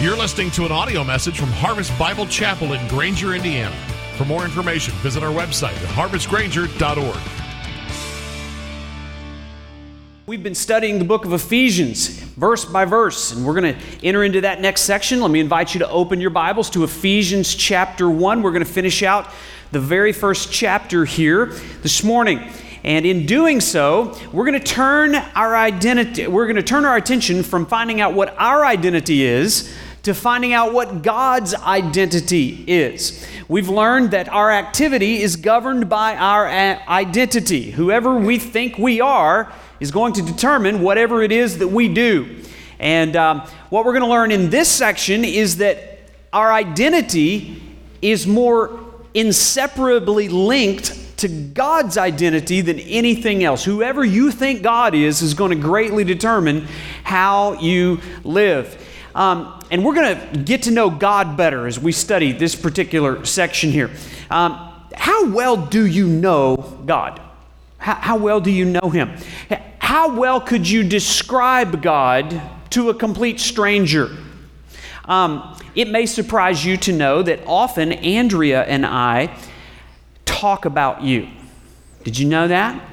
You're listening to an audio message from Harvest Bible Chapel in Granger, Indiana. For more information, visit our website at harvestgranger.org. We've been studying the book of Ephesians, verse by verse, and we're going to enter into that next section. Let me invite you to open your Bibles to Ephesians chapter 1. We're going to finish out the very first chapter here this morning. And in doing so, we're going to turn our identity, we're going to turn our attention from finding out what our identity is to finding out what God's identity is. We've learned that our activity is governed by our identity. Whoever we think we are is going to determine whatever it is that we do. And um, what we're going to learn in this section is that our identity is more inseparably linked to God's identity than anything else. Whoever you think God is is going to greatly determine how you live. Um, and we're going to get to know God better as we study this particular section here. Um, how well do you know God? How, how well do you know Him? How well could you describe God to a complete stranger? Um, it may surprise you to know that often Andrea and I talk about you. Did you know that?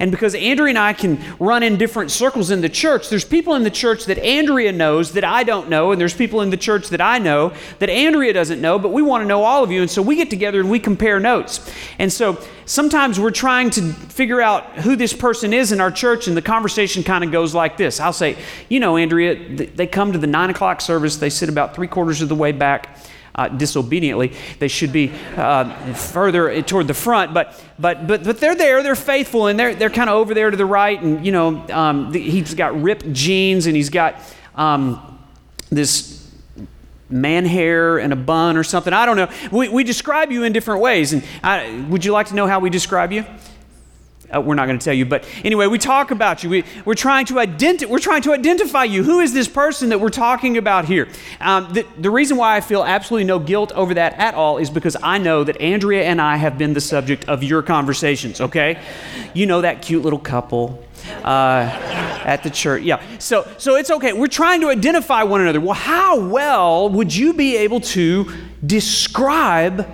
And because Andrea and I can run in different circles in the church, there's people in the church that Andrea knows that I don't know, and there's people in the church that I know that Andrea doesn't know, but we want to know all of you. And so we get together and we compare notes. And so sometimes we're trying to figure out who this person is in our church, and the conversation kind of goes like this I'll say, You know, Andrea, they come to the nine o'clock service, they sit about three quarters of the way back uh, disobediently. They should be uh, further toward the front, but, but, but, but they're there, they're faithful, and they're, they're kind of over there to the right. And, you know, um, the, he's got ripped jeans and he's got um, this man hair and a bun or something. I don't know. We, we describe you in different ways. And I, would you like to know how we describe you? Uh, we're not going to tell you, but anyway, we talk about you. We, are trying to identi- we're trying to identify you. Who is this person that we're talking about here? Um, the, the reason why I feel absolutely no guilt over that at all is because I know that Andrea and I have been the subject of your conversations. Okay, you know that cute little couple uh, at the church. Yeah, so so it's okay. We're trying to identify one another. Well, how well would you be able to describe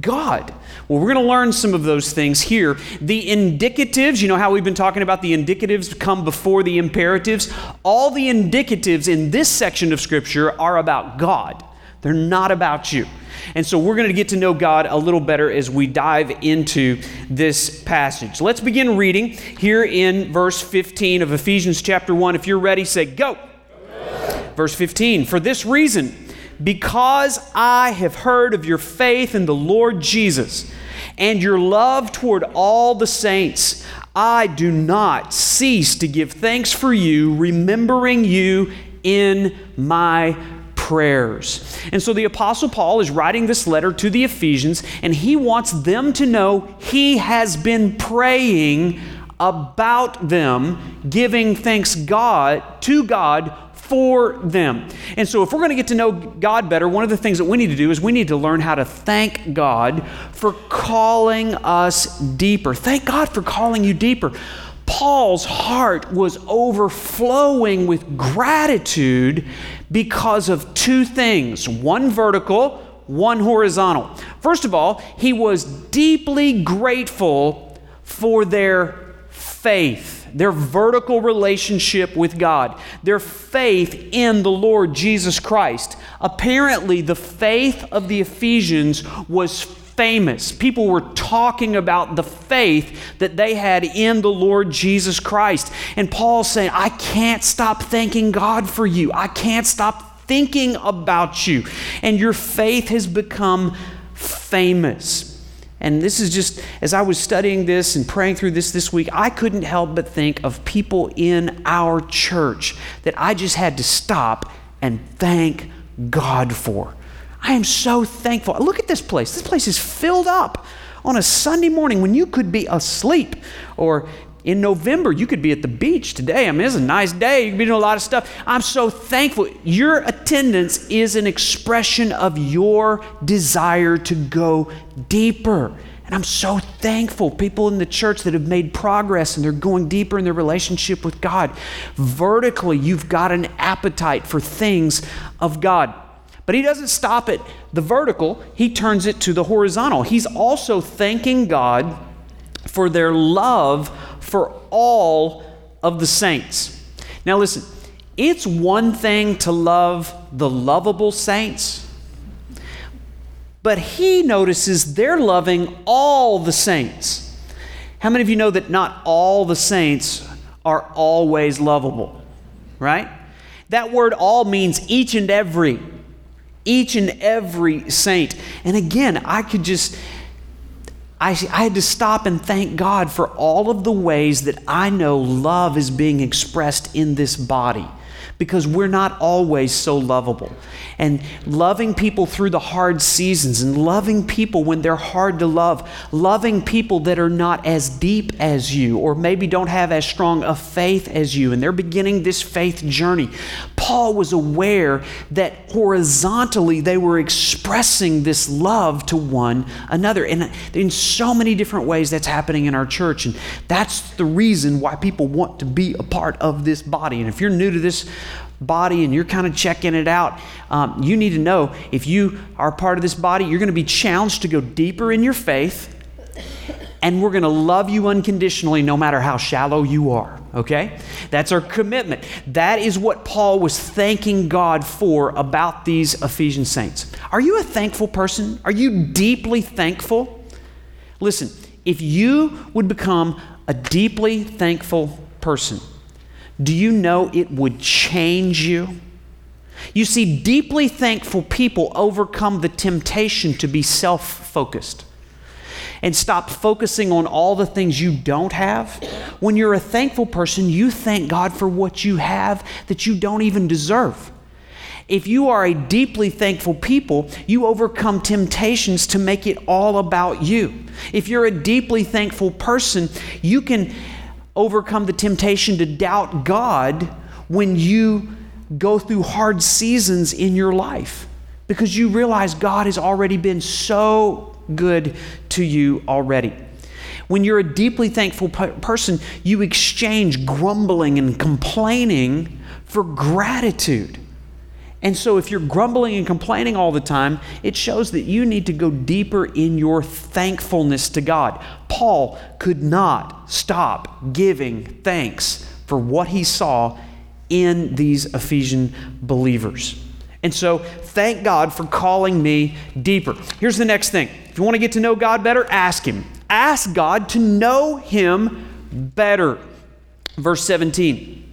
God? Well, we're going to learn some of those things here. The indicatives, you know how we've been talking about the indicatives come before the imperatives? All the indicatives in this section of Scripture are about God, they're not about you. And so we're going to get to know God a little better as we dive into this passage. Let's begin reading here in verse 15 of Ephesians chapter 1. If you're ready, say, Go. Go. Verse 15 For this reason, because I have heard of your faith in the Lord Jesus and your love toward all the saints. I do not cease to give thanks for you, remembering you in my prayers. And so the Apostle Paul is writing this letter to the Ephesians, and he wants them to know he has been praying about them, giving thanks God to God for them. And so, if we're going to get to know God better, one of the things that we need to do is we need to learn how to thank God for calling us deeper. Thank God for calling you deeper. Paul's heart was overflowing with gratitude because of two things one vertical, one horizontal. First of all, he was deeply grateful for their faith their vertical relationship with God, their faith in the Lord Jesus Christ. Apparently, the faith of the Ephesians was famous. People were talking about the faith that they had in the Lord Jesus Christ. And Paul's saying, I can't stop thanking God for you. I can't stop thinking about you. And your faith has become famous. And this is just, as I was studying this and praying through this this week, I couldn't help but think of people in our church that I just had to stop and thank God for. I am so thankful. Look at this place. This place is filled up on a Sunday morning when you could be asleep or in November, you could be at the beach today. I mean, it's a nice day. You could be doing a lot of stuff. I'm so thankful. Your attendance is an expression of your desire to go deeper. And I'm so thankful. People in the church that have made progress and they're going deeper in their relationship with God. Vertically, you've got an appetite for things of God. But he doesn't stop at the vertical, he turns it to the horizontal. He's also thanking God for their love all of the saints. Now, listen, it's one thing to love the lovable saints, but he notices they're loving all the saints. How many of you know that not all the saints are always lovable? Right? That word all means each and every. Each and every saint. And again, I could just I, I had to stop and thank God for all of the ways that I know love is being expressed in this body because we're not always so lovable. And loving people through the hard seasons and loving people when they're hard to love, loving people that are not as deep as you or maybe don't have as strong a faith as you and they're beginning this faith journey. Paul was aware that horizontally they were expressing this love to one another. And in so many different ways that's happening in our church. And that's the reason why people want to be a part of this body. And if you're new to this body and you're kind of checking it out, um, you need to know if you are part of this body, you're going to be challenged to go deeper in your faith, and we're going to love you unconditionally no matter how shallow you are. Okay? That's our commitment. That is what Paul was thanking God for about these Ephesian saints. Are you a thankful person? Are you deeply thankful? Listen, if you would become a deeply thankful person, do you know it would change you? You see, deeply thankful people overcome the temptation to be self focused and stop focusing on all the things you don't have. When you're a thankful person, you thank God for what you have that you don't even deserve. If you are a deeply thankful people, you overcome temptations to make it all about you. If you're a deeply thankful person, you can overcome the temptation to doubt God when you go through hard seasons in your life because you realize God has already been so good to you already. When you're a deeply thankful person, you exchange grumbling and complaining for gratitude. And so, if you're grumbling and complaining all the time, it shows that you need to go deeper in your thankfulness to God. Paul could not stop giving thanks for what he saw in these Ephesian believers. And so, thank God for calling me deeper. Here's the next thing if you want to get to know God better, ask Him. Ask God to know Him better. Verse 17.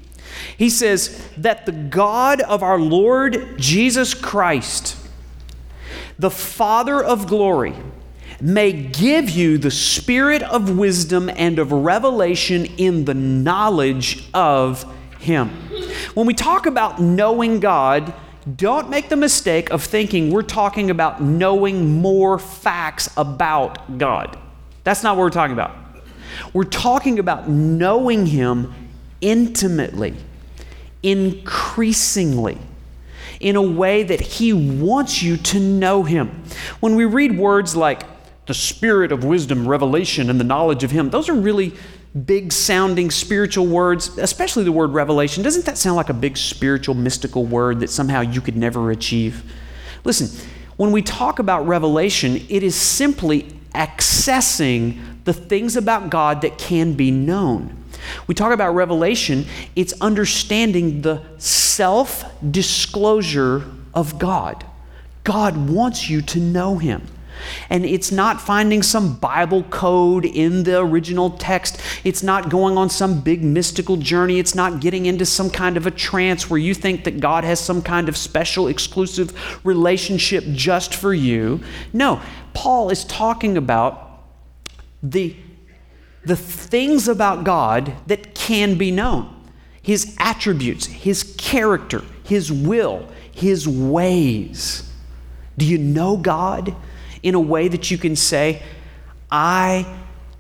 He says, That the God of our Lord Jesus Christ, the Father of glory, may give you the spirit of wisdom and of revelation in the knowledge of Him. When we talk about knowing God, don't make the mistake of thinking we're talking about knowing more facts about God. That's not what we're talking about. We're talking about knowing Him intimately increasingly in a way that He wants you to know Him. When we read words like the spirit of wisdom, revelation, and the knowledge of Him, those are really big sounding spiritual words, especially the word revelation. Doesn't that sound like a big spiritual, mystical word that somehow you could never achieve? Listen, when we talk about revelation, it is simply accessing the things about God that can be known. We talk about revelation, it's understanding the self disclosure of God. God wants you to know Him. And it's not finding some Bible code in the original text. It's not going on some big mystical journey. It's not getting into some kind of a trance where you think that God has some kind of special, exclusive relationship just for you. No, Paul is talking about the the things about God that can be known His attributes, His character, His will, His ways. Do you know God in a way that you can say, I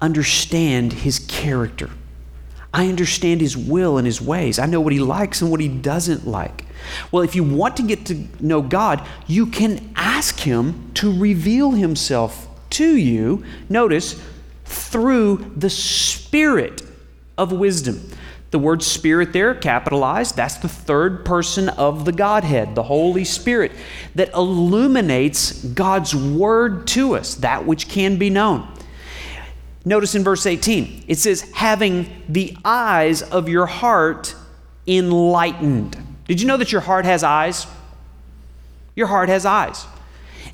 understand His character? I understand His will and His ways. I know what He likes and what He doesn't like. Well, if you want to get to know God, you can ask Him to reveal Himself to you. Notice, through the spirit of wisdom. The word Spirit there, capitalized, that's the third person of the Godhead, the Holy Spirit, that illuminates God's Word to us, that which can be known. Notice in verse 18, it says, having the eyes of your heart enlightened. Did you know that your heart has eyes? Your heart has eyes.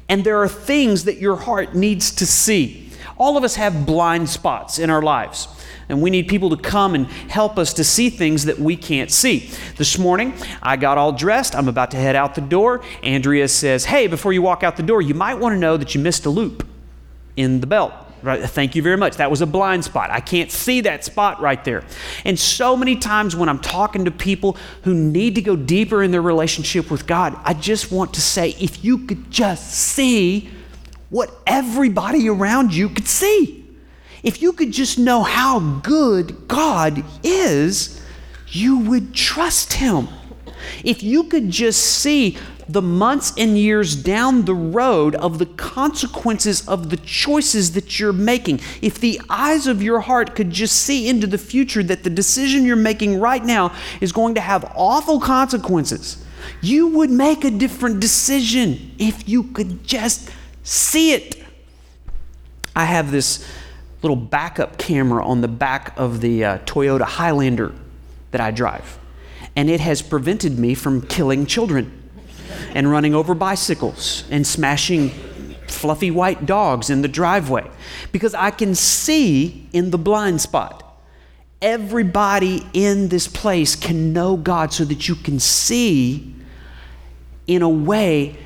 And there are things that your heart needs to see. All of us have blind spots in our lives. And we need people to come and help us to see things that we can't see. This morning, I got all dressed. I'm about to head out the door. Andrea says, Hey, before you walk out the door, you might want to know that you missed a loop in the belt. Right, thank you very much. That was a blind spot. I can't see that spot right there. And so many times when I'm talking to people who need to go deeper in their relationship with God, I just want to say if you could just see what everybody around you could see, if you could just know how good God is, you would trust Him. If you could just see the months and years down the road of the consequences of the choices that you're making, if the eyes of your heart could just see into the future that the decision you're making right now is going to have awful consequences, you would make a different decision if you could just see it. I have this little backup camera on the back of the uh, Toyota Highlander that I drive, and it has prevented me from killing children and running over bicycles and smashing fluffy white dogs in the driveway because I can see in the blind spot. Everybody in this place can know God so that you can see in a way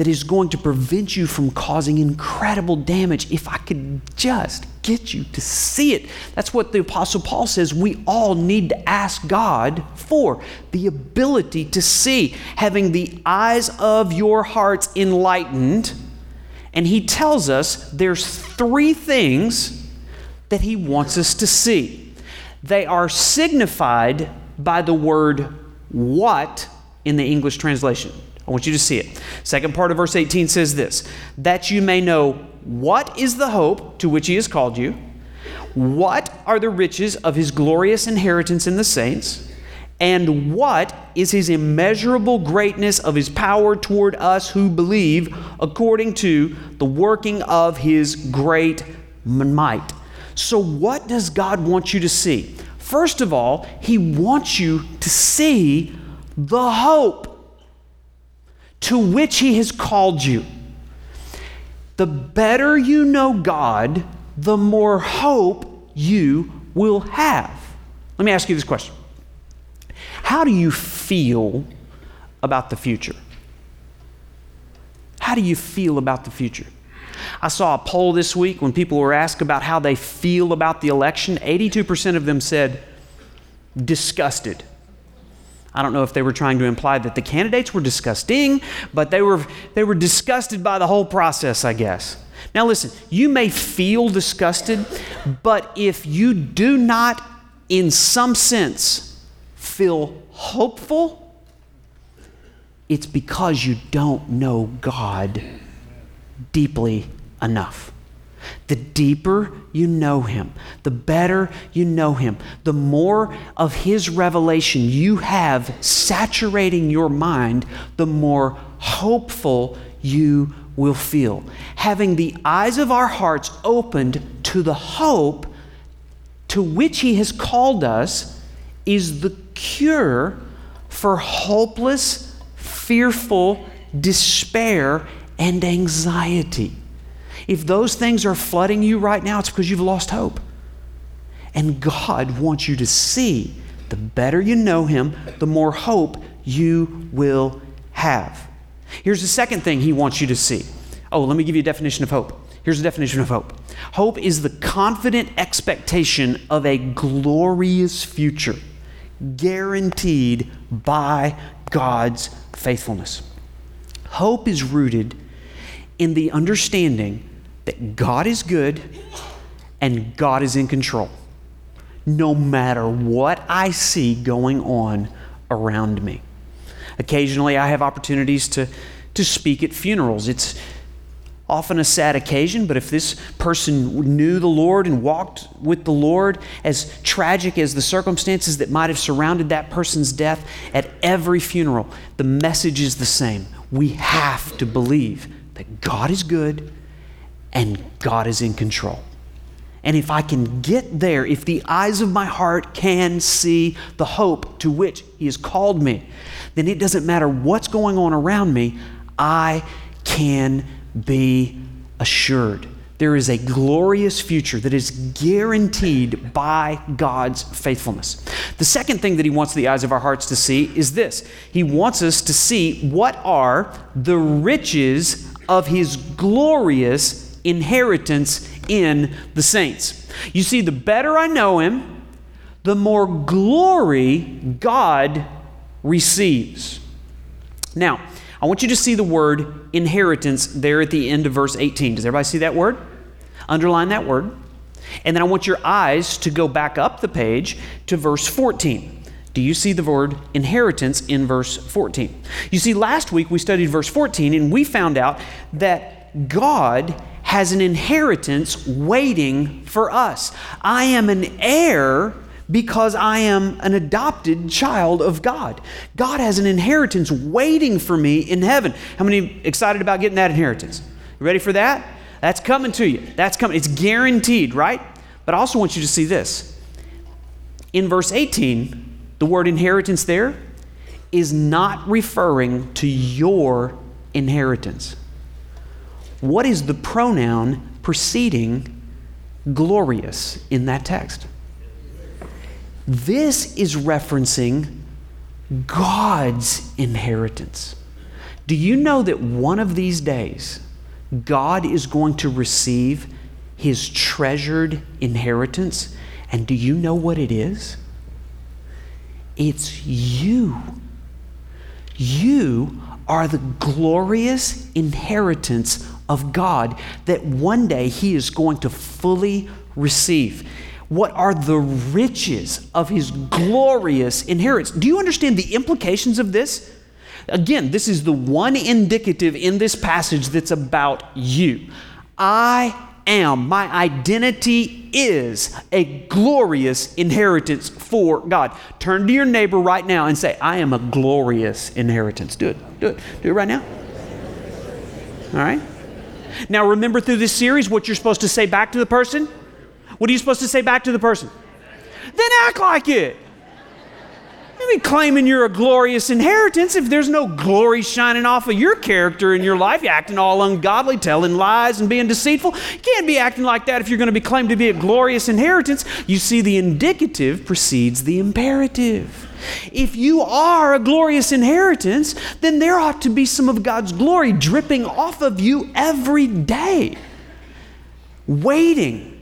that is going to prevent you from causing incredible damage if I could just get you to see it. That's what the Apostle Paul says we all need to ask God for the ability to see, having the eyes of your hearts enlightened. And he tells us there's three things that he wants us to see. They are signified by the word what in the English translation. I want you to see it. Second part of verse 18 says this that you may know what is the hope to which he has called you, what are the riches of his glorious inheritance in the saints, and what is his immeasurable greatness of his power toward us who believe according to the working of his great might. So, what does God want you to see? First of all, he wants you to see the hope to which He has called you. The better you know God, the more hope you will have. Let me ask you this question How do you feel about the future? How do you feel about the future? I saw a poll this week when people were asked about how they feel about the election. 82% of them said disgusted. I don't know if they were trying to imply that the candidates were disgusting, but they were, they were disgusted by the whole process, I guess. Now, listen, you may feel disgusted, but if you do not, in some sense, feel hopeful, it's because you don't know God deeply enough. The deeper you know Him, the better you know Him, the more of His revelation you have saturating your mind, the more hopeful you will feel. Having the eyes of our hearts opened to the hope to which He has called us is the cure for hopeless, fearful despair and anxiety. If those things are flooding you right now, it's because you've lost hope. And God wants you to see the better you know Him, the more hope you will have. Here's the second thing He wants you to see. Oh, let me give you a definition of hope. Here's the definition of hope hope is the confident expectation of a glorious future, guaranteed by God's faithfulness. Hope is rooted in the understanding that God is good and God is in control, no matter what I see going on around me. Occasionally, I have opportunities to, to speak at funerals. It's often a sad occasion, but if this person knew the Lord and walked with the Lord, as tragic as the circumstances that might have surrounded that person's death, at every funeral, the message is the same. We have to believe that God is good and God is in control. And if I can get there, if the eyes of my heart can see the hope to which He has called me, then it doesn't matter what's going on around me, I can be assured. There is a glorious future that is guaranteed by God's faithfulness. The second thing that He wants the eyes of our hearts to see is this He wants us to see what are the riches of His glorious inheritance in the saints. You see, the better I know Him, the more glory God receives. Now, I want you to see the word inheritance there at the end of verse 18. Does everybody see that word? Underline that word. And then I want your eyes to go back up the page to verse 14. Do you see the word inheritance in verse 14? You see, last week we studied verse 14 and we found out that God has an inheritance waiting for us. I am an heir because I am an adopted child of God. God has an inheritance waiting for me in heaven. How many excited about getting that inheritance? You ready for that? That's coming to you. That's coming. It's guaranteed, right? But I also want you to see this. In verse 18, the word inheritance there is not referring to your inheritance. What is the pronoun preceding glorious in that text? This is referencing God's inheritance. Do you know that one of these days, God is going to receive his treasured inheritance? And do you know what it is? It's you. You are the glorious inheritance of God that one day He is going to fully receive. What are the riches of His glorious inheritance? Do you understand the implications of this? Again, this is the one indicative in this passage that's about you. I am, my identity is a glorious inheritance for God. Turn to your neighbor right now and say, I am a glorious inheritance. Do it. Do it. Do it right now. All right? Now, remember through this series what you're supposed to say back to the person? What are you supposed to say back to the person? Then act like it. Be claiming you're a glorious inheritance if there's no glory shining off of your character in your life. You're acting all ungodly, telling lies and being deceitful. You can't be acting like that if you're going to be claimed to be a glorious inheritance. You see, the indicative precedes the imperative. If you are a glorious inheritance, then there ought to be some of God's glory dripping off of you every day, waiting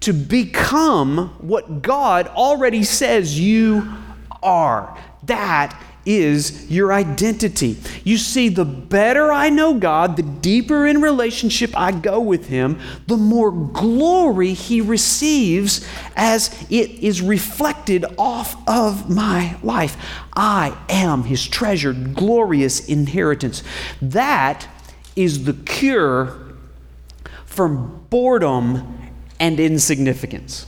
to become what God already says you are. That is your identity. You see, the better I know God, the deeper in relationship I go with Him, the more glory He receives as it is reflected off of my life. I am His treasured, glorious inheritance. That is the cure from boredom and insignificance.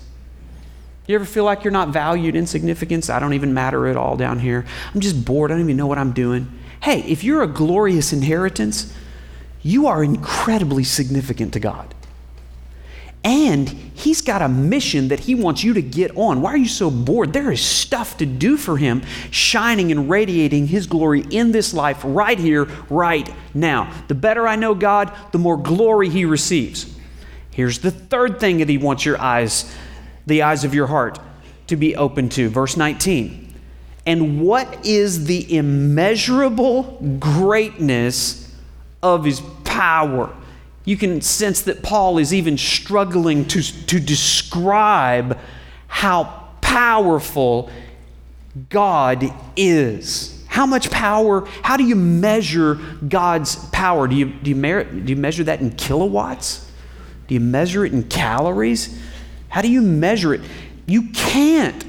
You ever feel like you're not valued, insignificance? I don't even matter at all down here. I'm just bored. I don't even know what I'm doing. Hey, if you're a glorious inheritance, you are incredibly significant to God. And He's got a mission that He wants you to get on. Why are you so bored? There is stuff to do for Him, shining and radiating His glory in this life right here, right now. The better I know God, the more glory He receives. Here's the third thing that He wants your eyes the eyes of your heart to be open to. Verse 19. And what is the immeasurable greatness of his power? You can sense that Paul is even struggling to, to describe how powerful God is. How much power, how do you measure God's power? Do you, do you, do you measure that in kilowatts? Do you measure it in calories? How do you measure it? You can't.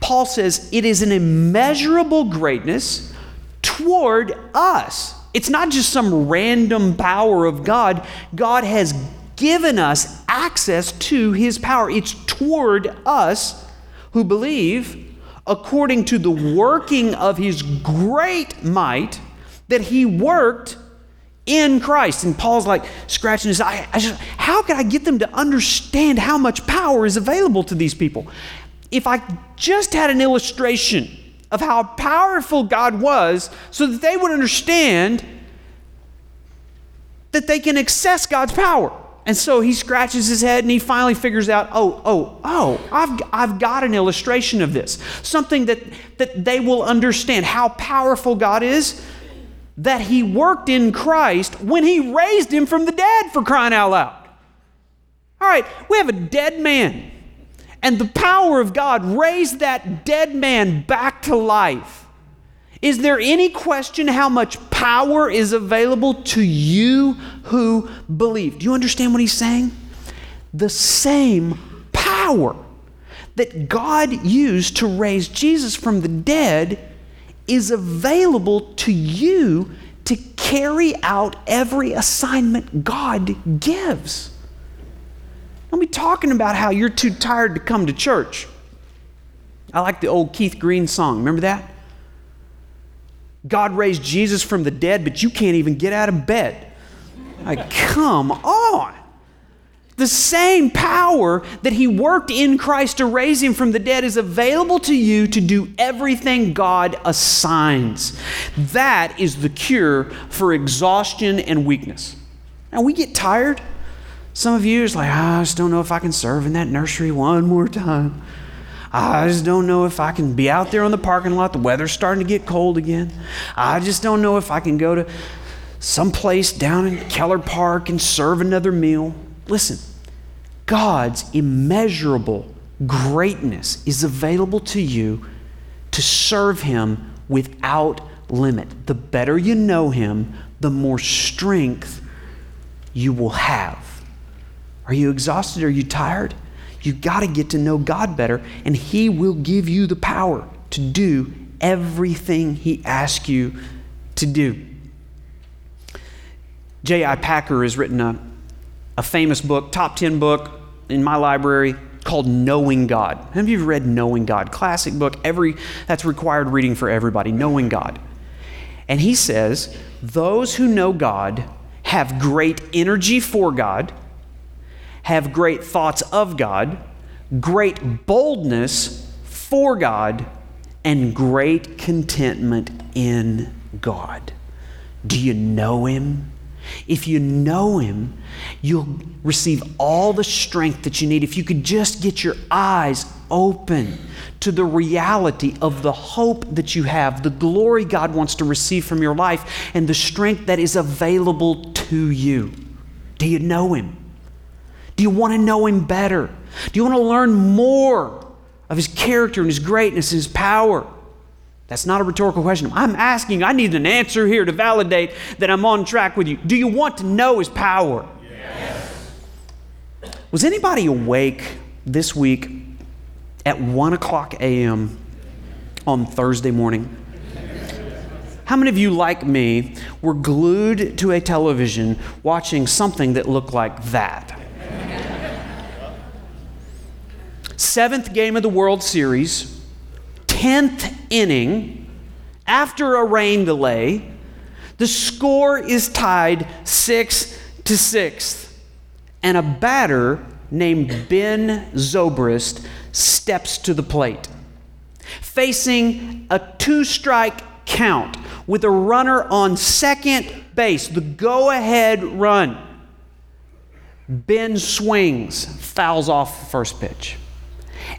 Paul says it is an immeasurable greatness toward us. It's not just some random power of God. God has given us access to his power. It's toward us who believe according to the working of his great might that he worked in Christ. And Paul's like scratching his eye. I just, how can I get them to understand how much power is available to these people? If I just had an illustration of how powerful God was so that they would understand that they can access God's power. And so he scratches his head and he finally figures out, oh, oh, oh, I've, I've got an illustration of this. Something that, that they will understand how powerful God is, that he worked in Christ when he raised him from the dead for crying out loud. All right, we have a dead man and the power of God raised that dead man back to life. Is there any question how much power is available to you who believe? Do you understand what he's saying? The same power that God used to raise Jesus from the dead is available to you to carry out every assignment God gives. Don't be talking about how you're too tired to come to church. I like the old Keith Green song. Remember that? God raised Jesus from the dead, but you can't even get out of bed. Like, come on. The same power that He worked in Christ to raise Him from the dead is available to you to do everything God assigns. That is the cure for exhaustion and weakness. Now, we get tired. Some of you is like, ah, I just don't know if I can serve in that nursery one more time. I just don't know if I can be out there on the parking lot. The weather's starting to get cold again. I just don't know if I can go to some place down in Keller Park and serve another meal. Listen, God's immeasurable greatness is available to you to serve Him without limit. The better you know Him, the more strength you will have. Are you exhausted? Are you tired? You got to get to know God better, and He will give you the power to do everything He asks you to do. J.I. Packer has written a, a famous book, top 10 book in my library called Knowing God. Have you read Knowing God? Classic book, every that's required reading for everybody, Knowing God. And he says, those who know God have great energy for God have great thoughts of God, great boldness for God, and great contentment in God. Do you know Him? If you know Him, you'll receive all the strength that you need. If you could just get your eyes open to the reality of the hope that you have, the glory God wants to receive from your life, and the strength that is available to you. Do you know Him? Do you want to know Him better? Do you want to learn more of His character and His greatness and His power? That's not a rhetorical question. I'm asking, I need an answer here to validate that I'm on track with you. Do you want to know His power? Yes. Was anybody awake this week at 1 o'clock a.m. on Thursday morning? How many of you, like me, were glued to a television watching something that looked like that? seventh game of the World Series, 10th inning, after a rain delay, the score is tied 6 to 6. And a batter named Ben Zobrist steps to the plate. Facing a two strike count with a runner on second base, the go ahead run. Ben swings, fouls off the first pitch.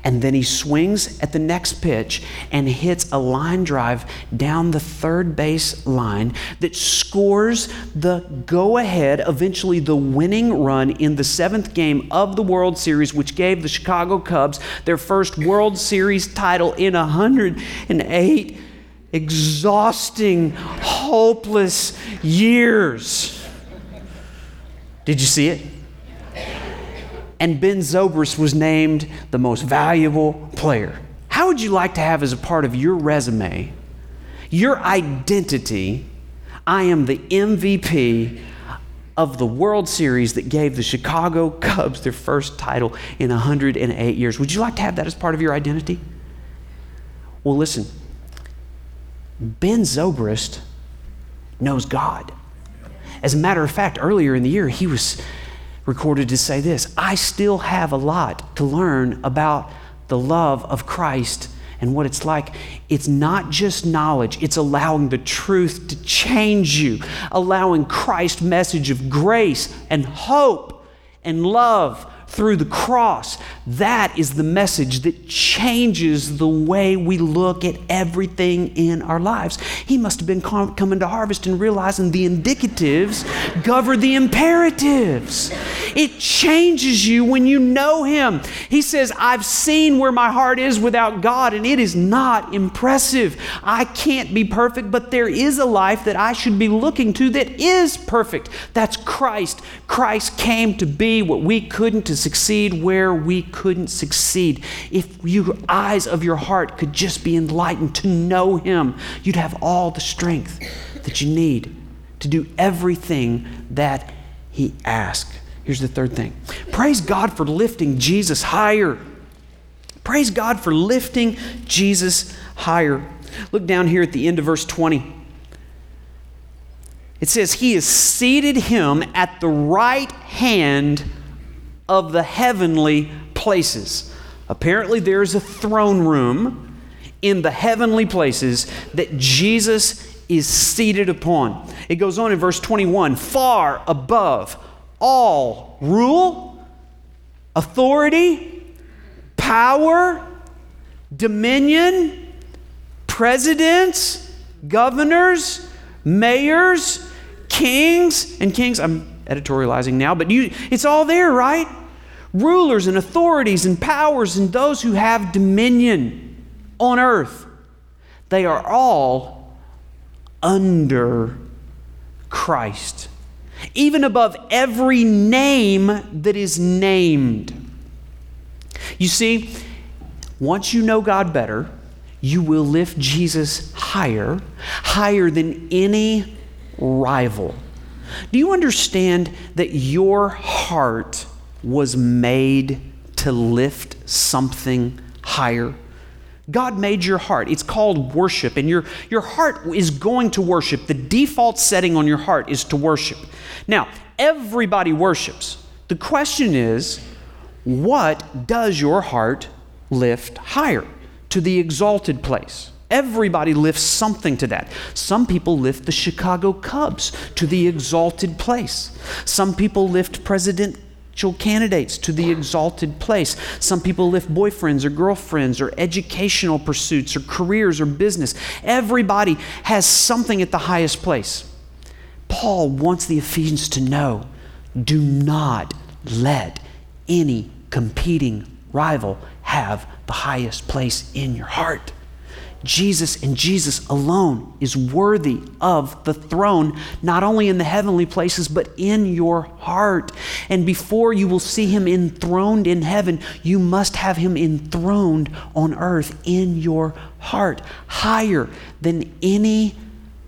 And then he swings at the next pitch and hits a line drive down the third base line that scores the go ahead, eventually the winning run in the seventh game of the World Series, which gave the Chicago Cubs their first World Series title in 108 exhausting, hopeless years. Did you see it? And Ben Zobrist was named the most valuable player. How would you like to have as a part of your resume, your identity, I am the MVP of the World Series that gave the Chicago Cubs their first title in 108 years. Would you like to have that as part of your identity? Well, listen, Ben Zobrist knows God. As a matter of fact, earlier in the year, he was recorded to say this I still have a lot to learn about the love of Christ and what it's like. It's not just knowledge, it's allowing the truth to change you, allowing Christ's message of grace and hope and love through the cross. That is the message that changes the way we look at everything in our lives. He must have been com- coming to harvest and realizing the indicatives govern the imperatives. It changes you when you know Him. He says, I've seen where my heart is without God, and it is not impressive. I can't be perfect, but there is a life that I should be looking to that is perfect. That's Christ. Christ came to be what we couldn't to succeed where we couldn't succeed. If your eyes of your heart could just be enlightened to know Him, you'd have all the strength that you need to do everything that He asks. Here's the third thing praise God for lifting Jesus higher. Praise God for lifting Jesus higher. Look down here at the end of verse 20. It says, He has seated him at the right hand of the heavenly places. Apparently, there's a throne room in the heavenly places that Jesus is seated upon. It goes on in verse 21 far above all rule, authority, power, dominion, presidents, governors, mayors, kings, and kings. I'm editorializing now, but you, it's all there, right? Rulers and authorities and powers and those who have dominion on earth. They are all under Christ, even above every name that is named. You see, once you know God better, you will lift Jesus higher, higher than any rival. Do you understand that your heart was made to lift something higher? God made your heart. It's called worship, and your, your heart is going to worship. The default setting on your heart is to worship. Now, everybody worships. The question is, what does your heart lift higher to the exalted place? Everybody lifts something to that. Some people lift the Chicago Cubs to the exalted place. Some people lift presidential candidates to the exalted place. Some people lift boyfriends or girlfriends or educational pursuits or careers or business. Everybody has something at the highest place. Paul wants the Ephesians to know do not let any competing rival have the highest place in your heart. Jesus and Jesus alone is worthy of the throne, not only in the heavenly places, but in your heart. And before you will see him enthroned in heaven, you must have him enthroned on earth in your heart, higher than any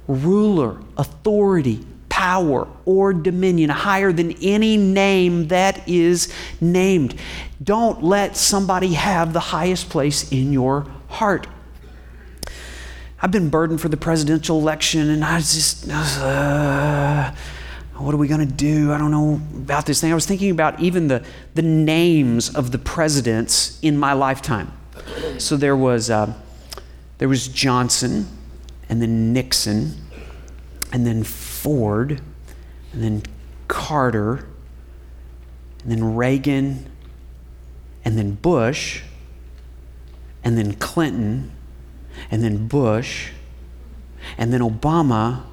ruler, authority, power, or dominion, higher than any name that is named. Don't let somebody have the highest place in your heart. I've been burdened for the presidential election, and I was just, uh, what are we going to do? I don't know about this thing. I was thinking about even the, the names of the presidents in my lifetime. So there was, uh, there was Johnson, and then Nixon, and then Ford, and then Carter, and then Reagan, and then Bush, and then Clinton and then Bush, and then Obama.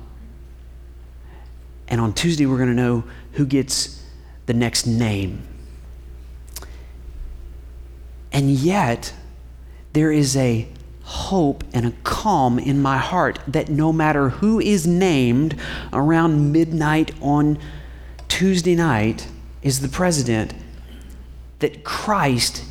And on Tuesday, we're going to know who gets the next name. And yet, there is a hope and a calm in my heart that no matter who is named around midnight on Tuesday night is the president, that Christ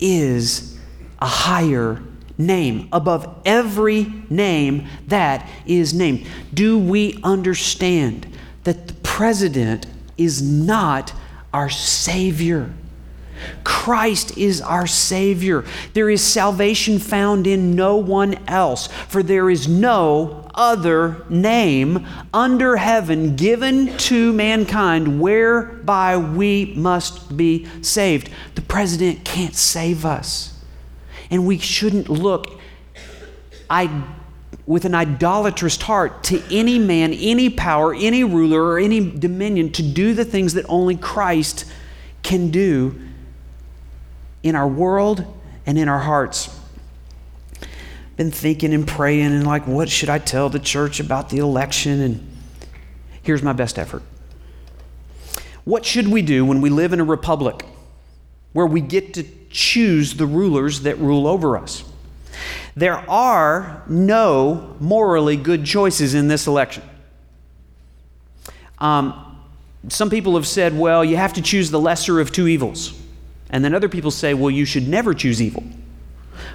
is a higher name, above every name that is named. Do we understand that the president is not our Savior? Christ is our Savior. There is salvation found in no one else, for there is no other name under heaven given to mankind whereby we must be saved. The president can't save us. And we shouldn't look I, with an idolatrous heart to any man, any power, any ruler, or any dominion to do the things that only Christ can do in our world and in our hearts. Been thinking and praying and like, what should I tell the church about the election? And here's my best effort. What should we do when we live in a republic where we get to choose the rulers that rule over us? There are no morally good choices in this election. Um, some people have said, well, you have to choose the lesser of two evils. And then other people say, well, you should never choose evil.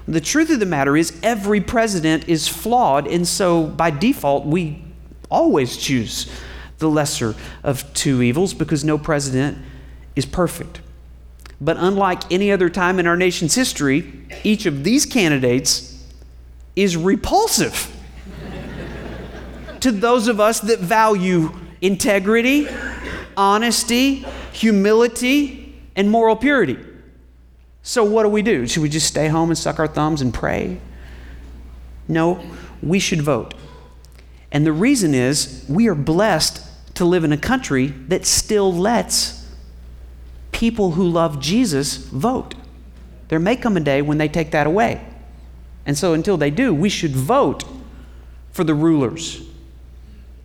The truth of the matter is, every president is flawed, and so by default, we always choose the lesser of two evils because no president is perfect. But unlike any other time in our nation's history, each of these candidates is repulsive to those of us that value integrity, honesty, humility, and moral purity. So, what do we do? Should we just stay home and suck our thumbs and pray? No, we should vote. And the reason is we are blessed to live in a country that still lets people who love Jesus vote. There may come a day when they take that away. And so, until they do, we should vote for the rulers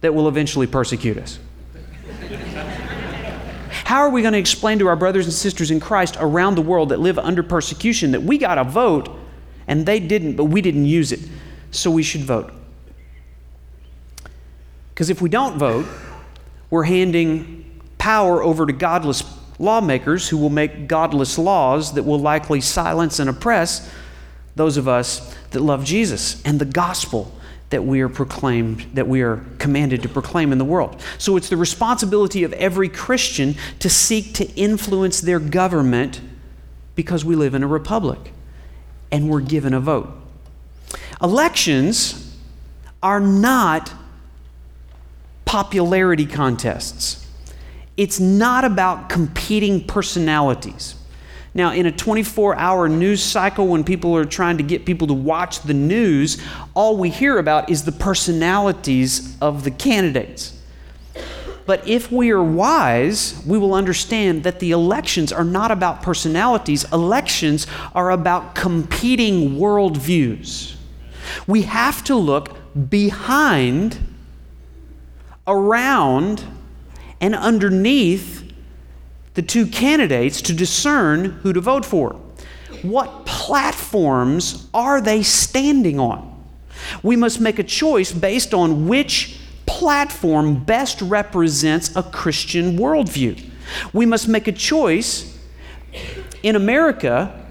that will eventually persecute us. How are we going to explain to our brothers and sisters in Christ around the world that live under persecution that we got a vote and they didn't, but we didn't use it? So we should vote. Because if we don't vote, we're handing power over to godless lawmakers who will make godless laws that will likely silence and oppress those of us that love Jesus and the gospel that we are proclaimed, that we are commanded to proclaim in the world. So it's the responsibility of every Christian to seek to influence their government because we live in a republic and we're given a vote. Elections are not popularity contests. It's not about competing personalities. Now, in a 24 hour news cycle, when people are trying to get people to watch the news, all we hear about is the personalities of the candidates. But if we are wise, we will understand that the elections are not about personalities, elections are about competing worldviews. We have to look behind, around, and underneath the two candidates to discern who to vote for. What platforms are they standing on? We must make a choice based on which platform best represents a Christian worldview. We must make a choice in America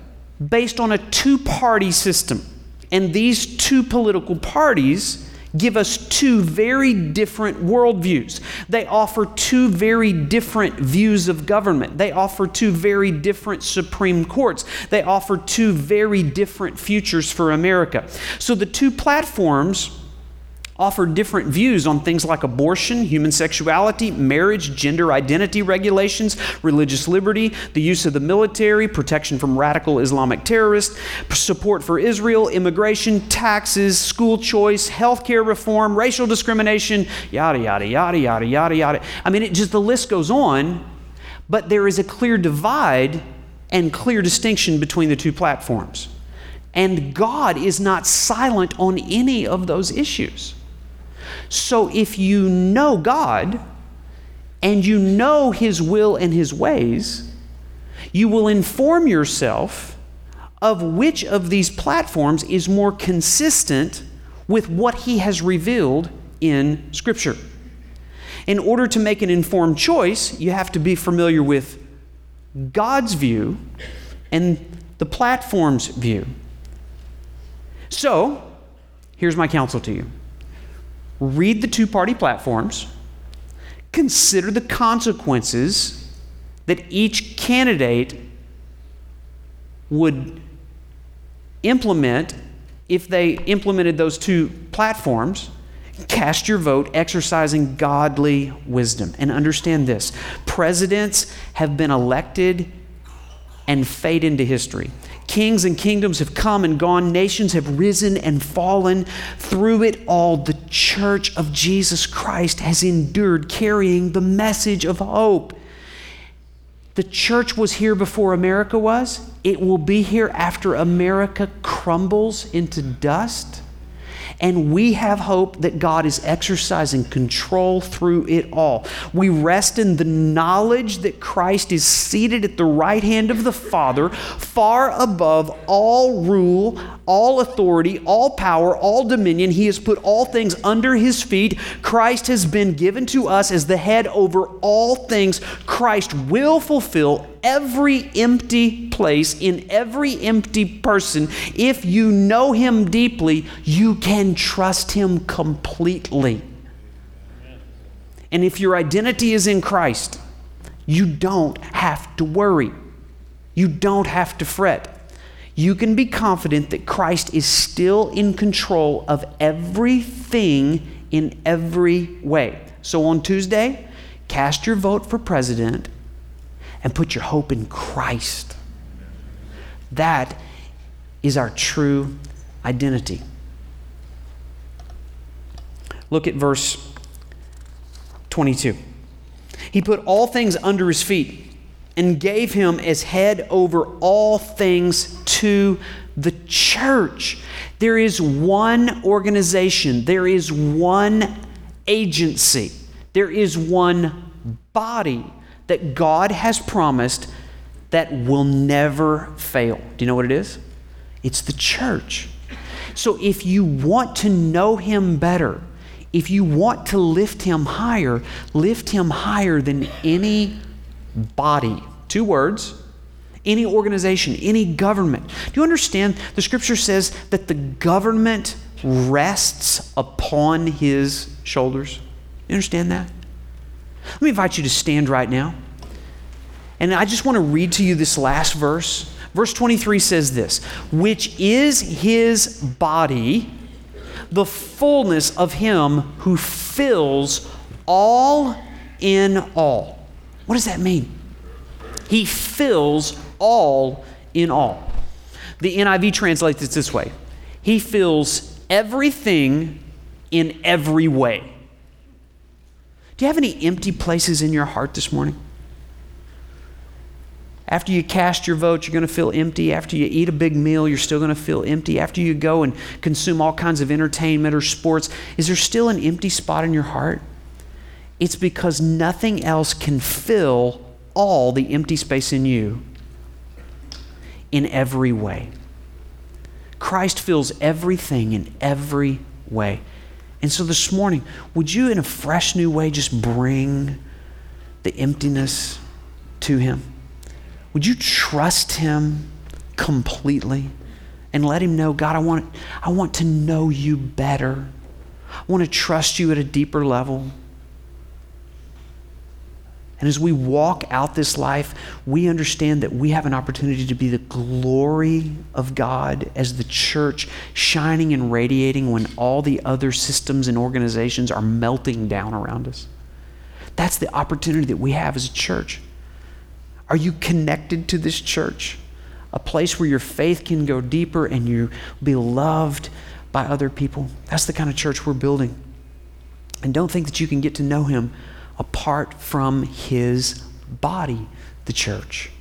based on a two party system. And these two political parties give us two very different worldviews. They offer two very different views of government. They offer two very different Supreme Courts. They offer two very different futures for America. So the two platforms offer different views on things like abortion, human sexuality, marriage, gender identity regulations, religious liberty, the use of the military, protection from radical Islamic terrorists, support for Israel, immigration, taxes, school choice, healthcare reform, racial discrimination, yada, yada, yada, yada, yada, yada. I mean, it just the list goes on, but there is a clear divide and clear distinction between the two platforms. And God is not silent on any of those issues. So if you know God and you know His will and His ways, you will inform yourself of which of these platforms is more consistent with what He has revealed in Scripture. In order to make an informed choice, you have to be familiar with God's view and the platform's view. So, here's my counsel to you read the two party platforms, consider the consequences that each candidate would implement if they implemented those two platforms. Cast your vote exercising godly wisdom. And understand this presidents have been elected and fade into history. Kings and kingdoms have come and gone, nations have risen and fallen. Through it all, the church of Jesus Christ has endured, carrying the message of hope. The church was here before America was. It will be here after America crumbles into dust. And we have hope that God is exercising control through it all. We rest in the knowledge that Christ is seated at the right hand of the Father, far above all rule, all authority, all power, all dominion. He has put all things under his feet. Christ has been given to us as the head over all things. Christ will fulfill every empty place, in every empty person, if you know Him deeply, you can trust Him completely. And if your identity is in Christ, you don't have to worry. You don't have to fret. You can be confident that Christ is still in control of everything in every way. So on Tuesday, cast your vote for president and put your hope in Christ. That is our true identity. Look at verse 22. He put all things under his feet and gave him as head over all things to the church. There is one organization, there is one agency, there is one body that God has promised that will never fail. Do you know what it is? It's the church. So if you want to know Him better, if you want to lift Him higher, lift Him higher than any body. Two words. Any organization, any government. Do you understand? The scripture says that the government rests upon his shoulders. You understand that? Let me invite you to stand right now. And I just want to read to you this last verse. Verse 23 says this which is his body, the fullness of him who fills all in all. What does that mean? He fills all in all. The NIV translates it this way He fills everything in every way. Do you have any empty places in your heart this morning? After you cast your vote, you're going to feel empty. After you eat a big meal, you're still going to feel empty. After you go and consume all kinds of entertainment or sports, is there still an empty spot in your heart? It's because nothing else can fill all the empty space in you in every way. Christ fills everything in every way. And so this morning, would you, in a fresh new way, just bring the emptiness to Him? Would you trust Him completely and let Him know, God, I want, I want to know you better. I want to trust you at a deeper level. And as we walk out this life, we understand that we have an opportunity to be the glory of God as the church, shining and radiating when all the other systems and organizations are melting down around us. That's the opportunity that we have as a church. Are you connected to this church? A place where your faith can go deeper and you be loved by other people? That's the kind of church we're building. And don't think that you can get to know Him apart from his body, the church.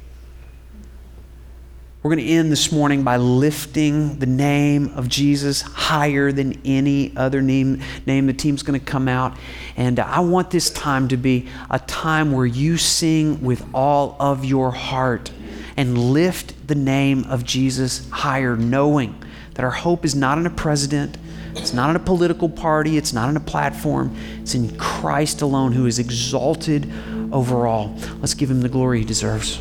We're going to end this morning by lifting the name of Jesus higher than any other name. name. The team's going to come out. And I want this time to be a time where you sing with all of your heart and lift the name of Jesus higher, knowing that our hope is not in a president, it's not in a political party, it's not in a platform. It's in Christ alone who is exalted over all. Let's give him the glory he deserves.